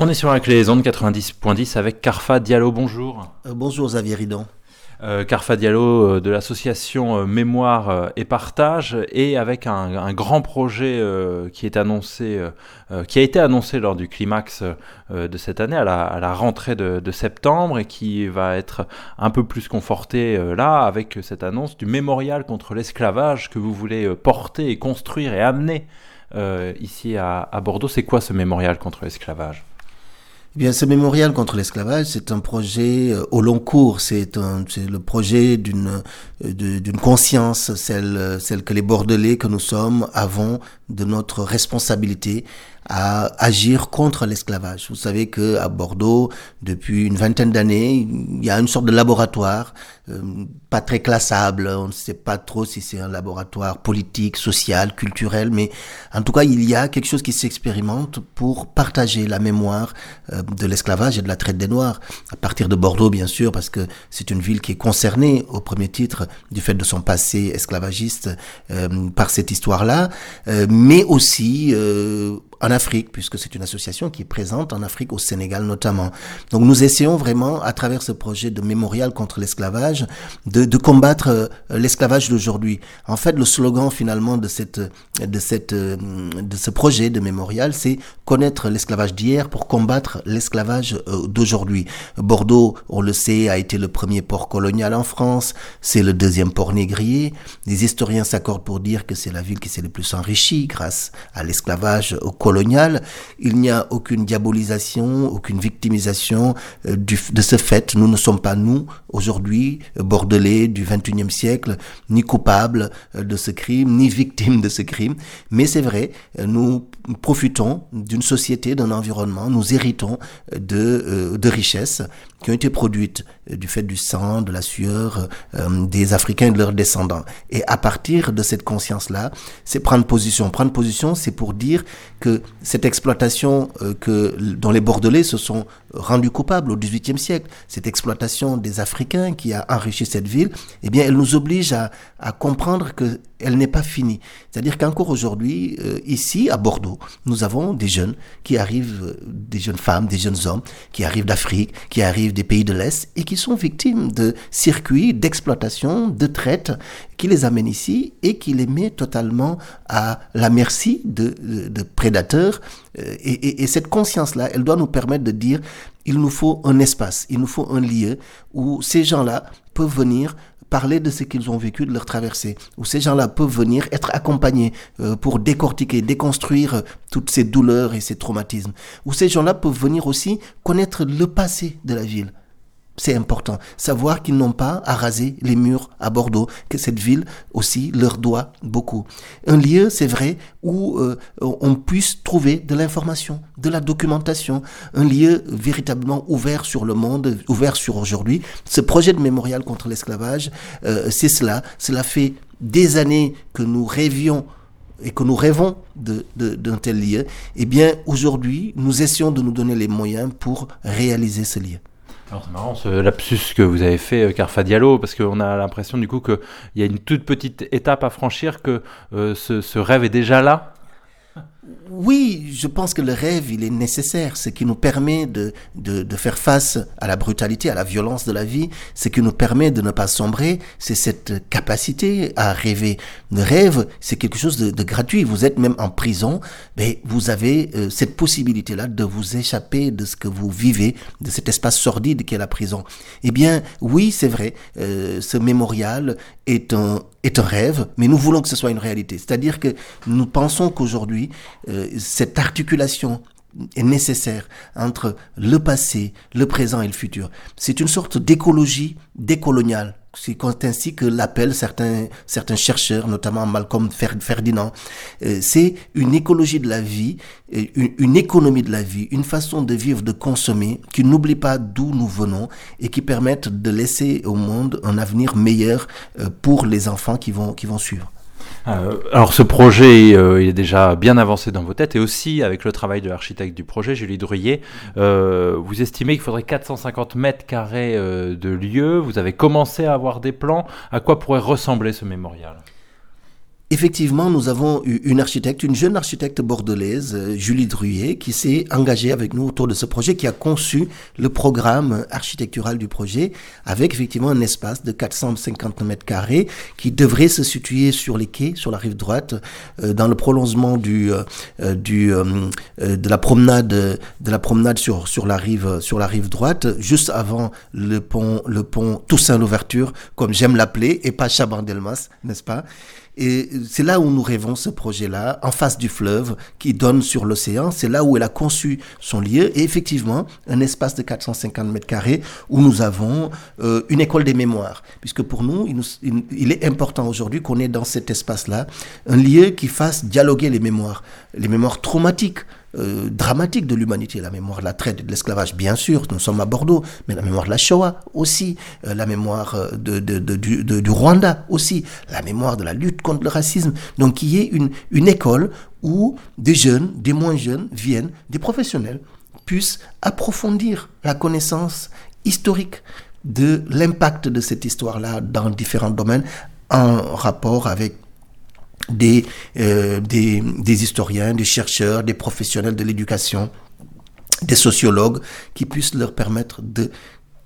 On est sur la clé des ondes 90.10 avec Carfa Diallo, bonjour. Euh, bonjour Xavier Ridon. Euh, Carfa Diallo euh, de l'association Mémoire et Partage et avec un, grand projet qui est annoncé, qui a été annoncé lors du climax de cette année à la, rentrée de, de, septembre et qui va être un peu plus conforté là avec cette annonce du mémorial contre l'esclavage que vous voulez porter et construire et amener ici à, à Bordeaux. C'est quoi ce mémorial contre l'esclavage? Bien, ce mémorial contre l'esclavage, c'est un projet euh, au long cours. C'est le projet d'une euh, conscience, celle celle que les Bordelais que nous sommes avons de notre responsabilité à agir contre l'esclavage. Vous savez que à Bordeaux, depuis une vingtaine d'années, il y a une sorte de laboratoire, euh, pas très classable. On ne sait pas trop si c'est un laboratoire politique, social, culturel, mais en tout cas, il y a quelque chose qui s'expérimente pour partager la mémoire euh, de l'esclavage et de la traite des Noirs. À partir de Bordeaux, bien sûr, parce que c'est une ville qui est concernée au premier titre du fait de son passé esclavagiste euh, par cette histoire-là, mais aussi en Afrique, puisque c'est une association qui est présente en Afrique, au Sénégal notamment. Donc nous essayons vraiment, à travers ce projet de mémorial contre l'esclavage, de, combattre euh, l'esclavage d'aujourd'hui. En fait, le slogan finalement de cette, de cette, de ce projet de mémorial, c'est connaître l'esclavage d'hier pour combattre l'esclavage euh, d'aujourd'hui. Bordeaux, on le sait, a été le premier port colonial en France. C'est le deuxième port négrier. Les historiens s'accordent pour dire que c'est la ville qui s'est le plus enrichie grâce à l'esclavage colonial. Il n'y a aucune diabolisation, aucune victimisation euh, de ce fait. Nous ne sommes pas, nous, aujourd'hui, bordelais du 21e siècle, ni coupables euh, de ce crime, ni victimes de ce crime. Mais c'est vrai, nous profitons d'une société, d'un environnement, nous héritons euh, de richesses qui ont été produites euh, du fait du sang, de la sueur euh, des Africains et de leurs descendants. Et à partir de cette conscience-là, c'est prendre position. Prendre position, c'est pour dire que cette exploitation que, dont les Bordelais se sont rendus coupables au XVIIIe siècle, cette exploitation des Africains qui a enrichi cette ville, eh bien, elle nous oblige à, à comprendre que elle n'est pas finie. C'est-à-dire qu'encore aujourd'hui, ici, à Bordeaux, nous avons des jeunes qui arrivent, des jeunes femmes, des jeunes hommes, qui arrivent d'Afrique, qui arrivent des pays de l'Est et qui sont victimes de circuits d'exploitation, de traite, qui les amènent ici et qui les met totalement à la merci de, de, prédateurs. Euh, et, et cette conscience-là, elle doit nous permettre de dire, il nous faut un espace, il nous faut un lieu où ces gens-là peuvent venir parler de ce qu'ils ont vécu, de leur traversée, où ces gens-là peuvent venir être accompagnés euh, pour décortiquer, déconstruire euh, toutes ces douleurs et ces traumatismes, où ces gens-là peuvent venir aussi connaître le passé de la ville, c'est important. Savoir qu'ils n'ont pas à raser les murs à Bordeaux, que cette ville aussi leur doit beaucoup. Un lieu, c'est vrai, où euh, on puisse trouver de l'information, de la documentation, un lieu véritablement ouvert sur le monde, ouvert sur aujourd'hui. Ce projet de mémorial contre l'esclavage, euh, c'est cela. Cela fait des années que nous rêvions et que nous rêvons d'un tel lieu. Eh bien, aujourd'hui, nous essayons de nous donner les moyens pour réaliser ce lieu. C'est marrant ce lapsus que vous avez fait, euh, Carfa Diallo, parce qu'on a l'impression du coup qu'il y a une toute petite étape à franchir, que euh, ce, rêve est déjà là oui, je pense que le rêve, il est nécessaire. Ce qui nous permet de, de, de, faire face à la brutalité, à la violence de la vie, ce qui nous permet de ne pas sombrer, c'est cette capacité à rêver. Le rêve, c'est quelque chose de, de, gratuit. Vous êtes même en prison, mais vous avez euh, cette possibilité-là de vous échapper de ce que vous vivez, de cet espace sordide qu'est la prison. Eh bien, oui, c'est vrai, euh, ce mémorial est un, est un rêve, mais nous voulons que ce soit une réalité. C'est-à-dire que nous pensons qu'aujourd'hui, euh, cette articulation est nécessaire entre le passé, le présent et le futur. C'est une sorte d'écologie décoloniale. C'est ainsi que l'appellent certains, chercheurs, notamment Malcolm Ferdinand. Euh, c'est une écologie de la vie, une, une, économie de la vie, une façon de vivre, de consommer, qui n'oublie pas d'où nous venons et qui permettent de laisser au monde un avenir meilleur euh, pour les enfants qui vont suivre. Euh, alors ce projet euh, il est déjà bien avancé dans vos têtes et aussi avec le travail de l'architecte du projet, Julie Druyer, euh, vous estimez qu'il faudrait 450 mètres carrés de lieu, vous avez commencé à avoir des plans, à quoi pourrait ressembler ce mémorial? Effectivement, nous avons eu une architecte, une jeune architecte bordelaise, euh, Julie Druyer, qui s'est engagée avec nous autour de ce projet, qui a conçu le programme architectural du projet, avec effectivement un espace de 450 mètres carrés qui devrait se situer sur les quais, sur la rive droite, euh, dans le prolongement du, euh, du de la promenade, de la promenade sur sur la rive sur la rive droite, juste avant le pont le pont Toussaint l'ouverture, comme j'aime l'appeler, et pas Chabandelmas, n'est-ce pas? Et c'est là où nous rêvons ce projet-là, en face du fleuve qui donne sur l'océan. C'est là où elle a conçu son lieu. Et effectivement, un espace de 450 mètres carrés où nous avons euh, une école des mémoires. Puisque pour nous, il, nous, il est important aujourd'hui qu'on ait dans cet espace-là un lieu qui fasse dialoguer les mémoires. Les mémoires traumatiques euh, dramatique de l'humanité, la mémoire de la traite et de l'esclavage, bien sûr, nous sommes à Bordeaux, mais la mémoire de la Shoah aussi, euh, la mémoire euh, de, du, Rwanda aussi, la mémoire de la lutte contre le racisme. Donc il y ait une, une école où des jeunes, des moins jeunes viennent, des professionnels, puissent approfondir la connaissance historique de l'impact de cette histoire-là dans différents domaines en rapport avec des, euh, des, des historiens, des chercheurs, des professionnels de l'éducation, des sociologues qui puissent leur permettre de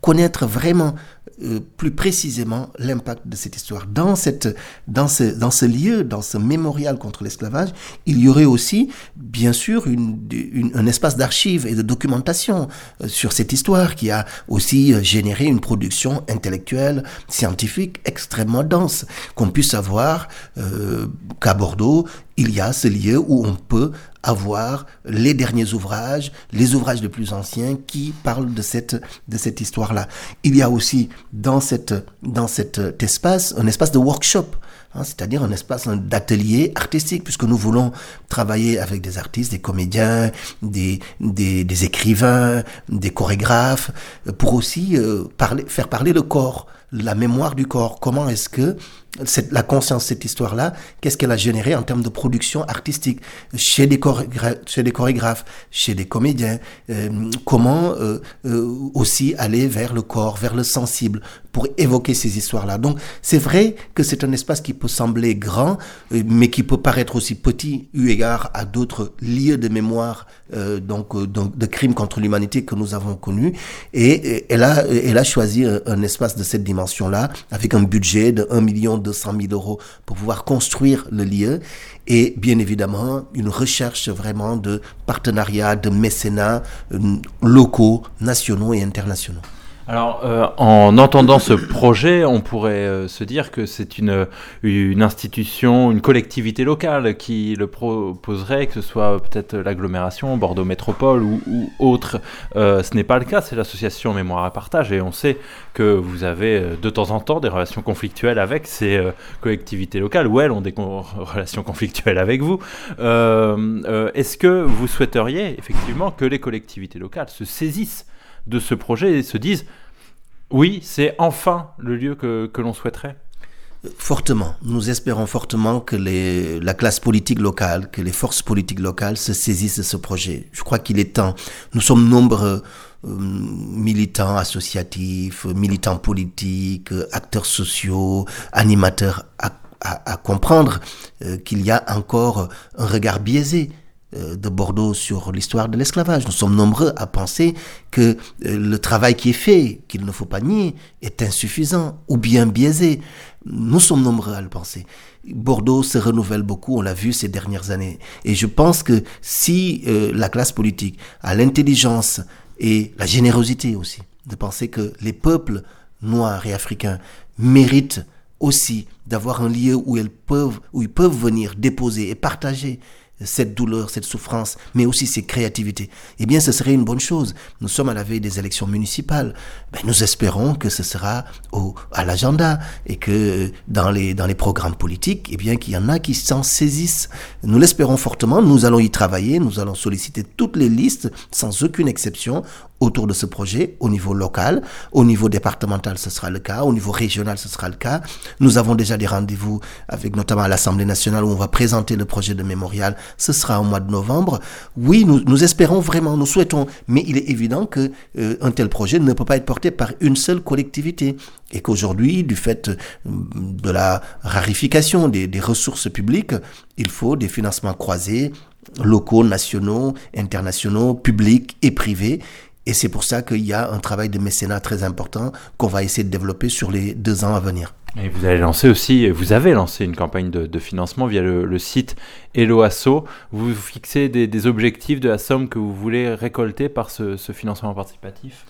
connaître vraiment euh, plus précisément l'impact de cette histoire. Dans, cette, dans, ce, dans ce lieu, dans ce mémorial contre l'esclavage, il y aurait aussi, bien sûr, une, une, un espace d'archives et de documentation euh, sur cette histoire qui a aussi euh, généré une production intellectuelle, scientifique extrêmement dense, qu'on puisse avoir euh, qu'à Bordeaux, il y a ce lieu où on peut avoir les derniers ouvrages, les ouvrages les plus anciens qui parlent de cette, de cette histoire-là. Il y a aussi dans, cette, dans cet espace un espace de workshop. Hein, c'est-à-dire un espace d'atelier artistique, puisque nous voulons travailler avec des artistes, des comédiens, des, des, écrivains, des chorégraphes, pour aussi euh, parler, faire parler le corps, la mémoire du corps. Comment est-ce que cette, la conscience, cette histoire-là, qu'est-ce qu'elle a généré en termes de production artistique chez des, chez des chorégraphes, chez des comédiens euh, Comment euh, euh, aussi aller vers le corps, vers le sensible pour évoquer ces histoires-là. Donc c'est vrai que c'est un espace qui peut sembler grand, euh, mais qui peut paraître aussi petit eu égard à d'autres lieux de mémoire euh, donc, donc de crimes contre l'humanité que nous avons connus. Et, elle a elle a choisi un, un espace de cette dimension-là avec un budget de 1 million 200 000 euros pour pouvoir construire le lieu et bien évidemment une recherche vraiment de partenariats, de mécénats euh, locaux, nationaux et internationaux. Alors, euh, en entendant ce projet, on pourrait euh, se dire que c'est une, une institution, une collectivité locale qui le proposerait, que ce soit peut-être l'agglomération, Bordeaux Métropole ou, autre. Euh, ce n'est pas le cas, c'est l'association Mémoire à Partage et on sait que vous avez de temps en temps des relations conflictuelles avec ces collectivités locales ou elles ont des relations conflictuelles avec vous. Est-ce que vous souhaiteriez effectivement que les collectivités locales se saisissent de ce projet et se disent oui, c'est enfin le lieu que, l'on souhaiterait Fortement. Nous espérons fortement que la classe politique locale, que les forces politiques locales se saisissent de ce projet. Je crois qu'il est temps. Nous sommes nombreux euh, militants associatifs, militants politiques, acteurs sociaux, animateurs à, à, comprendre euh, qu'il y a encore un regard biaisé de Bordeaux sur l'histoire de l'esclavage. Nous sommes nombreux à penser que euh, le travail qui est fait, qu'il ne faut pas nier, est insuffisant ou bien biaisé. Nous sommes nombreux à le penser. Bordeaux se renouvelle beaucoup, on l'a vu ces dernières années. Et je pense que si euh, la classe politique a l'intelligence et la générosité aussi de penser que les peuples noirs et africains méritent aussi d'avoir un lieu où ils peuvent, où ils peuvent venir déposer et partager cette douleur, cette souffrance, mais aussi ces créativités, eh bien, ce serait une bonne chose. Nous sommes à la veille des élections municipales. Ben, nous espérons que ce sera au, à l'agenda et que dans les, dans les programmes politiques, eh bien, qu'il y en a qui s'en saisissent. Nous l'espérons fortement. Nous allons y travailler. Nous allons solliciter toutes les listes, sans aucune exception, autour de ce projet au niveau local, au niveau départemental ce sera le cas, au niveau régional ce sera le cas. Nous avons déjà des rendez-vous avec notamment l'Assemblée nationale où on va présenter le projet de mémorial, ce sera au mois de novembre. Oui, nous, nous espérons vraiment, nous souhaitons, mais il est évident que euh, un tel projet ne peut pas être porté par une seule collectivité et qu'aujourd'hui, du fait euh, de la rarification des, des ressources publiques, il faut des financements croisés locaux, nationaux, internationaux, publics et privés. Et c'est pour ça qu'il y a un travail de mécénat très important qu'on va essayer de développer sur les deux ans à venir. Et vous allez lancer aussi, vous avez lancé une campagne de, financement via le, site Eloasso. Vous fixez des, objectifs de la somme que vous voulez récolter par ce financement participatif?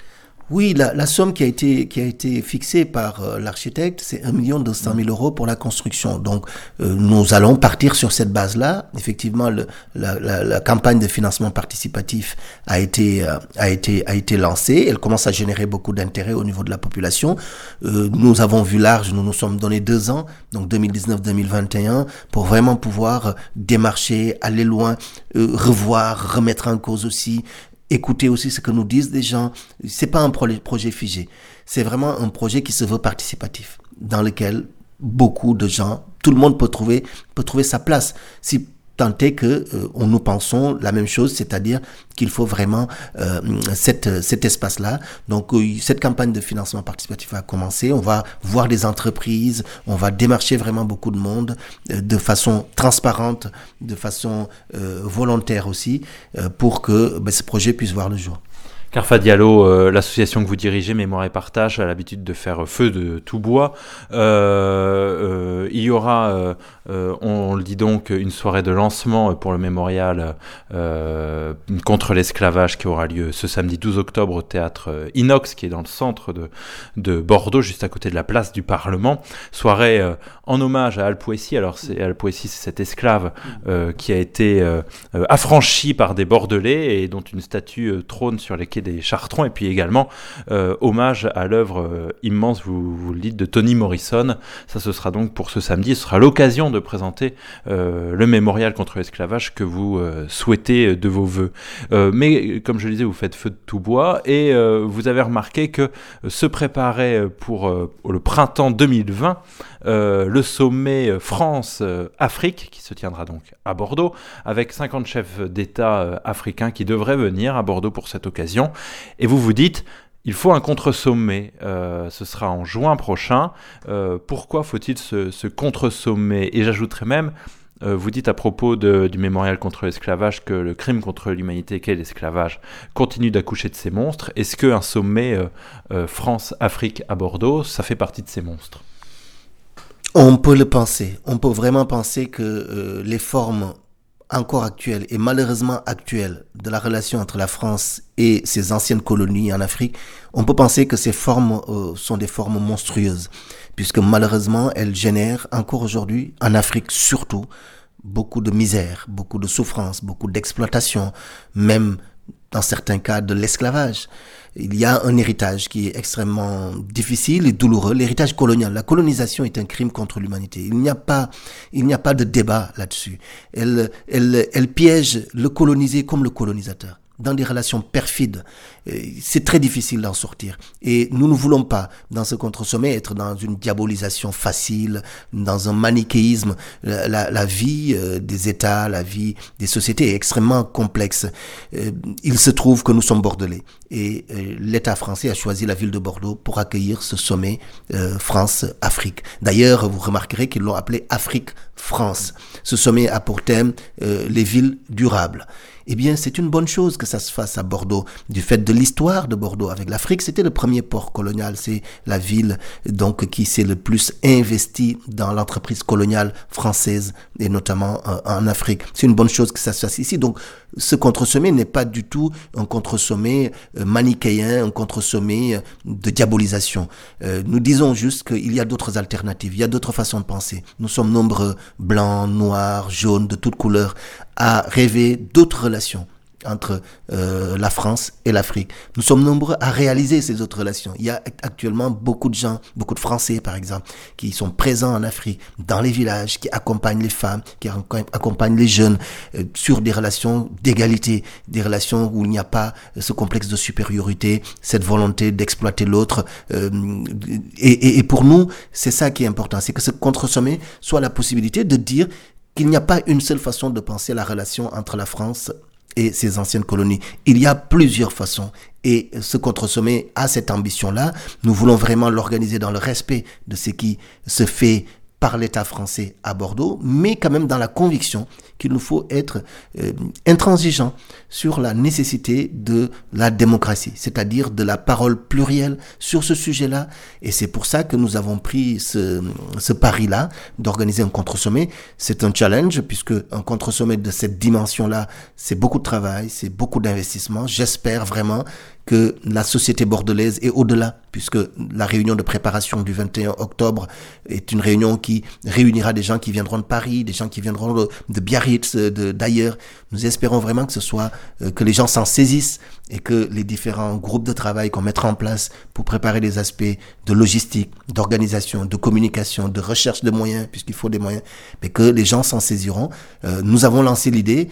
Oui, la, la, somme qui a été, qui a été fixée par euh, l'architecte, c'est 1 million 200 000 euros pour la construction. Donc, euh, nous allons partir sur cette base-là. Effectivement, le, la, la, la, campagne de financement participatif a été, euh, a été, a été lancée. Elle commence à générer beaucoup d'intérêt au niveau de la population. nous avons vu large, nous nous sommes donné deux ans, donc 2019-2021, pour vraiment pouvoir démarcher, aller loin, revoir, remettre en cause aussi écouter aussi ce que nous disent les gens. C'est pas un projet figé. C'est vraiment un projet qui se veut participatif, dans lequel beaucoup de gens, tout le monde peut trouver, peut trouver sa place. Si tant est que euh, nous pensons la même chose, c'est-à-dire qu'il faut vraiment euh, cet espace-là. Donc euh, cette campagne de financement participatif a commencé. On va voir des entreprises, on va démarcher vraiment beaucoup de monde de façon transparente, de façon volontaire aussi, pour que ben, ce projet puisse voir le jour. Carfa Diallo, euh, l'association que vous dirigez, Mémoire et Partage, a l'habitude de faire feu de tout bois. Euh, euh, il y aura, on, le dit donc, une soirée de lancement pour le mémorial contre l'esclavage qui aura lieu ce samedi 12 octobre au théâtre Inox, qui est dans le centre de, de Bordeaux, juste à côté de la place du Parlement. Soirée en hommage à Alpoessi. Alors, Alpoessi, c'est cet esclave qui a été affranchi par des Bordelais et dont une statue trône sur des Chartrons, et puis également euh, hommage à l'œuvre euh, immense, vous, vous, le dites, de Tony Morrison. Ça, ce sera donc pour ce samedi. Ce sera l'occasion de présenter euh, le mémorial contre l'esclavage que vous souhaitez de vos voeux. mais comme je le disais, vous faites feu de tout bois, et vous avez remarqué que se préparait pour le printemps 2020 le sommet France-Afrique, qui se tiendra donc à Bordeaux, avec 50 chefs d'État africains qui devraient venir à Bordeaux pour cette occasion et vous vous dites, il faut un contre-sommet, euh, ce sera en juin prochain. Euh, pourquoi faut-il ce, contre-sommet Et j'ajouterais même, euh, vous dites à propos du mémorial contre l'esclavage que le crime contre l'humanité qu'est l'esclavage continue d'accoucher de ces monstres. Est-ce qu'un sommet France-Afrique à Bordeaux, ça fait partie de ces monstres? On peut le penser. On peut vraiment penser que les formes encore actuelle et malheureusement actuelle de la relation entre la France et ses anciennes colonies en Afrique, on peut penser que ces formes euh, sont des formes monstrueuses, puisque malheureusement elles génèrent encore aujourd'hui, en Afrique surtout, beaucoup de misère, beaucoup de souffrance, beaucoup d'exploitation, même dans certains cas de l'esclavage il y a un héritage qui est extrêmement difficile et douloureux, l'héritage colonial. La colonisation est un crime contre l'humanité. Il n'y a pas, il n'y a pas de débat là-dessus. Elle, elle, elle piège le colonisé comme le colonisateur dans des relations perfides. C'est très difficile d'en sortir. Et nous ne voulons pas, dans ce contre-sommet, être dans une diabolisation facile, dans un manichéisme. La, la, vie euh, des États, la vie des sociétés est extrêmement complexe. Euh, il se trouve que nous sommes bordelais. Et euh, l'État français a choisi la ville de Bordeaux pour accueillir ce sommet France-Afrique. D'ailleurs, vous remarquerez qu'ils l'ont appelé Afrique-France. Ce sommet a pour thème les villes durables eh bien, c'est une bonne chose que ça se fasse à Bordeaux. Du fait de l'histoire de Bordeaux avec l'Afrique, c'était le premier port colonial. C'est la ville, donc, qui s'est le plus investi dans l'entreprise coloniale française et notamment euh, en Afrique. C'est une bonne chose que ça se fasse ici. Donc, ce contre-sommet n'est pas du tout un contre-sommet euh, manichéen, un contre-sommet euh, de diabolisation. nous disons juste qu'il y a d'autres alternatives, il y a d'autres façons de penser. Nous sommes nombreux, blancs, noirs, jaunes, de toutes couleurs, à rêver d'autres relations entre euh, la France et l'Afrique. Nous sommes nombreux à réaliser ces autres relations. Il y a actuellement beaucoup de gens, beaucoup de Français par exemple, qui sont présents en Afrique, dans les villages, qui accompagnent les femmes, qui accompagnent les jeunes euh, sur des relations d'égalité, des relations où il n'y a pas ce complexe de supériorité, cette volonté d'exploiter l'autre. Euh, et, et pour nous, c'est ça qui est important, c'est que ce contre-sommet soit la possibilité de dire qu'il n'y a pas une seule façon de penser la relation entre la France et ses anciennes colonies. Il y a plusieurs façons. Et ce contre-sommet a cette ambition-là. Nous voulons vraiment l'organiser dans le respect de ce qui se fait par l'État français à Bordeaux, mais quand même dans la conviction qu'il nous faut être euh, intransigeant sur la nécessité de la démocratie, c'est-à-dire de la parole plurielle sur ce sujet-là. Et c'est pour ça que nous avons pris ce, ce pari-là d'organiser un contre-sommet. C'est un challenge puisque un contre-sommet de cette dimension-là, c'est beaucoup de travail, c'est beaucoup d'investissement. J'espère vraiment que la société bordelaise est au-delà, puisque la réunion de préparation du 21 octobre est une réunion qui réunira des gens qui viendront de Paris, des gens qui viendront de, Biarritz, d'ailleurs. Nous espérons vraiment que ce soit, euh, que les gens s'en saisissent et que les différents groupes de travail qu'on mettra en place pour préparer les aspects de logistique, d'organisation, de communication, de recherche de moyens, puisqu'il faut des moyens, mais que les gens s'en saisiront. Euh, nous avons lancé l'idée,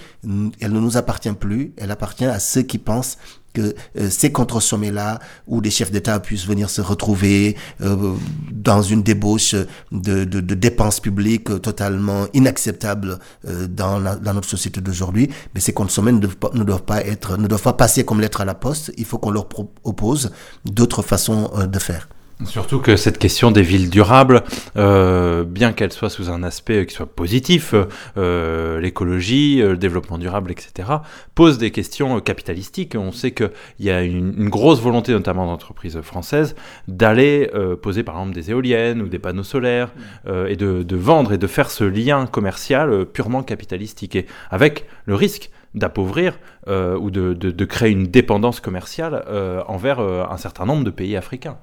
elle ne nous appartient plus, elle appartient à ceux qui pensent euh, ces contre-sommets-là, où des chefs d'État puissent venir se retrouver euh, dans une débauche de, dépenses publiques totalement inacceptables euh, dans, notre société d'aujourd'hui, mais ces contre-sommets ne, ne, doivent pas être, ne doivent pas passer comme lettre à la poste. Il faut qu'on leur propose d'autres façons de faire. Surtout que cette question des villes durables, euh, bien qu'elle soit sous un aspect qui soit positif, euh, l'écologie, euh, le développement durable, etc., pose des questions capitalistiques. On sait qu'il y a une, grosse volonté, notamment d'entreprises françaises, d'aller euh, poser par exemple des éoliennes ou des panneaux solaires euh, et de, de, vendre et de faire ce lien commercial euh, purement capitalistique, et avec le risque d'appauvrir ou de, de, de, créer une dépendance commerciale envers un certain nombre de pays africains.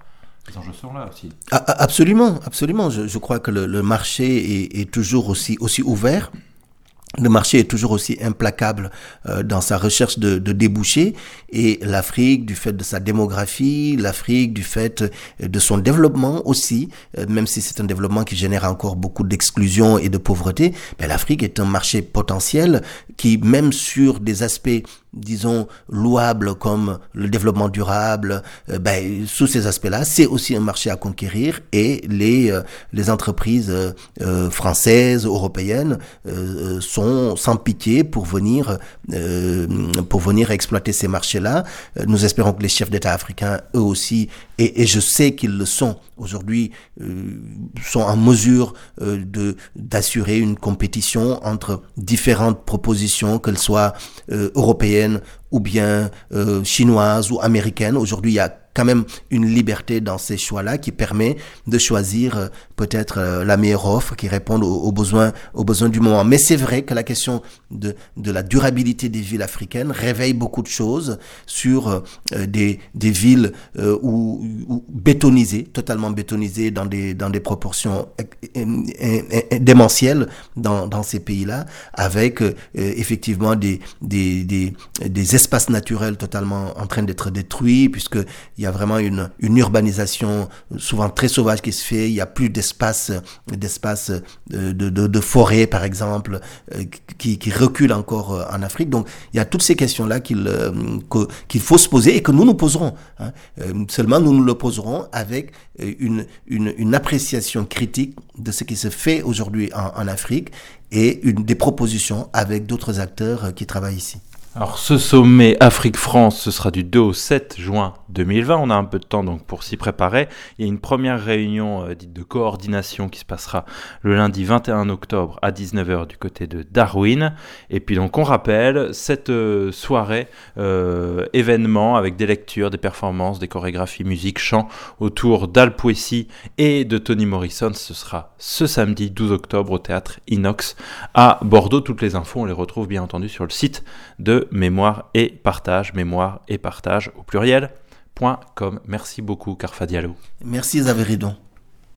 Là aussi. Absolument, absolument. Je, je crois que le, le marché est, est, toujours aussi, aussi ouvert. Le marché est toujours aussi implacable euh, dans sa recherche de, de débouchés et l'Afrique, du fait de sa démographie, l'Afrique, du fait de son développement aussi, euh, même si c'est un développement qui génère encore beaucoup d'exclusion et de pauvreté, mais l'Afrique est un marché potentiel qui, même sur des aspects disons, louables comme le développement durable, euh, ben, sous ces aspects-là, c'est aussi un marché à conquérir et les, euh, les entreprises euh, françaises, européennes sont sans pitié pour venir, pour venir exploiter ces marchés-là. Nous espérons que les chefs d'État africains, eux aussi, et, je sais qu'ils le sont. Aujourd'hui, sont en mesure de d'assurer une compétition entre différentes propositions, qu'elles soient européennes ou bien euh, chinoises ou américaines. Aujourd'hui, il y a quand même une liberté dans ces choix-là qui permet de choisir euh, peut-être euh, la meilleure offre qui répond aux, besoins, aux besoins du moment. Mais c'est vrai que la question de, de la durabilité des villes africaines réveille beaucoup de choses sur euh, des, des villes où, bétonisées, totalement bétonisées dans des, dans des proportions démentielles dans, dans ces pays-là, avec effectivement des, des, des, des espaces naturels totalement en train d'être détruits, puisque il y a vraiment une, urbanisation souvent très sauvage qui se fait. Il y a plus d'espace, d'espace euh, de, forêt, par exemple, euh, qui, qui recule encore euh, en Afrique. Donc, il y a toutes ces questions-là qu'il qu'il faut se poser et que nous nous poserons. Hein. Seulement, nous nous le poserons avec une, une, appréciation critique de ce qui se fait aujourd'hui en, Afrique et des propositions avec d'autres acteurs qui travaillent ici. Alors ce sommet Afrique-France, ce sera du 2 au 7 juin 2020. On a un peu de temps donc pour s'y préparer. Il y a une première réunion euh, dite de coordination qui se passera le lundi 21 octobre à 19h du côté de Darwin. Et puis donc on rappelle cette euh, soirée euh, événement avec des lectures, des performances, des chorégraphies, musique, chant autour d'Al Poissy et de Tony Morrison. Ce sera ce samedi 12 octobre au théâtre Inox à Bordeaux. Toutes les infos on les retrouve bien entendu sur le site de mémoire et partage, mémoire et partage au pluriel. .com. Merci beaucoup Carfa Diallo. Merci Xavier Ridon.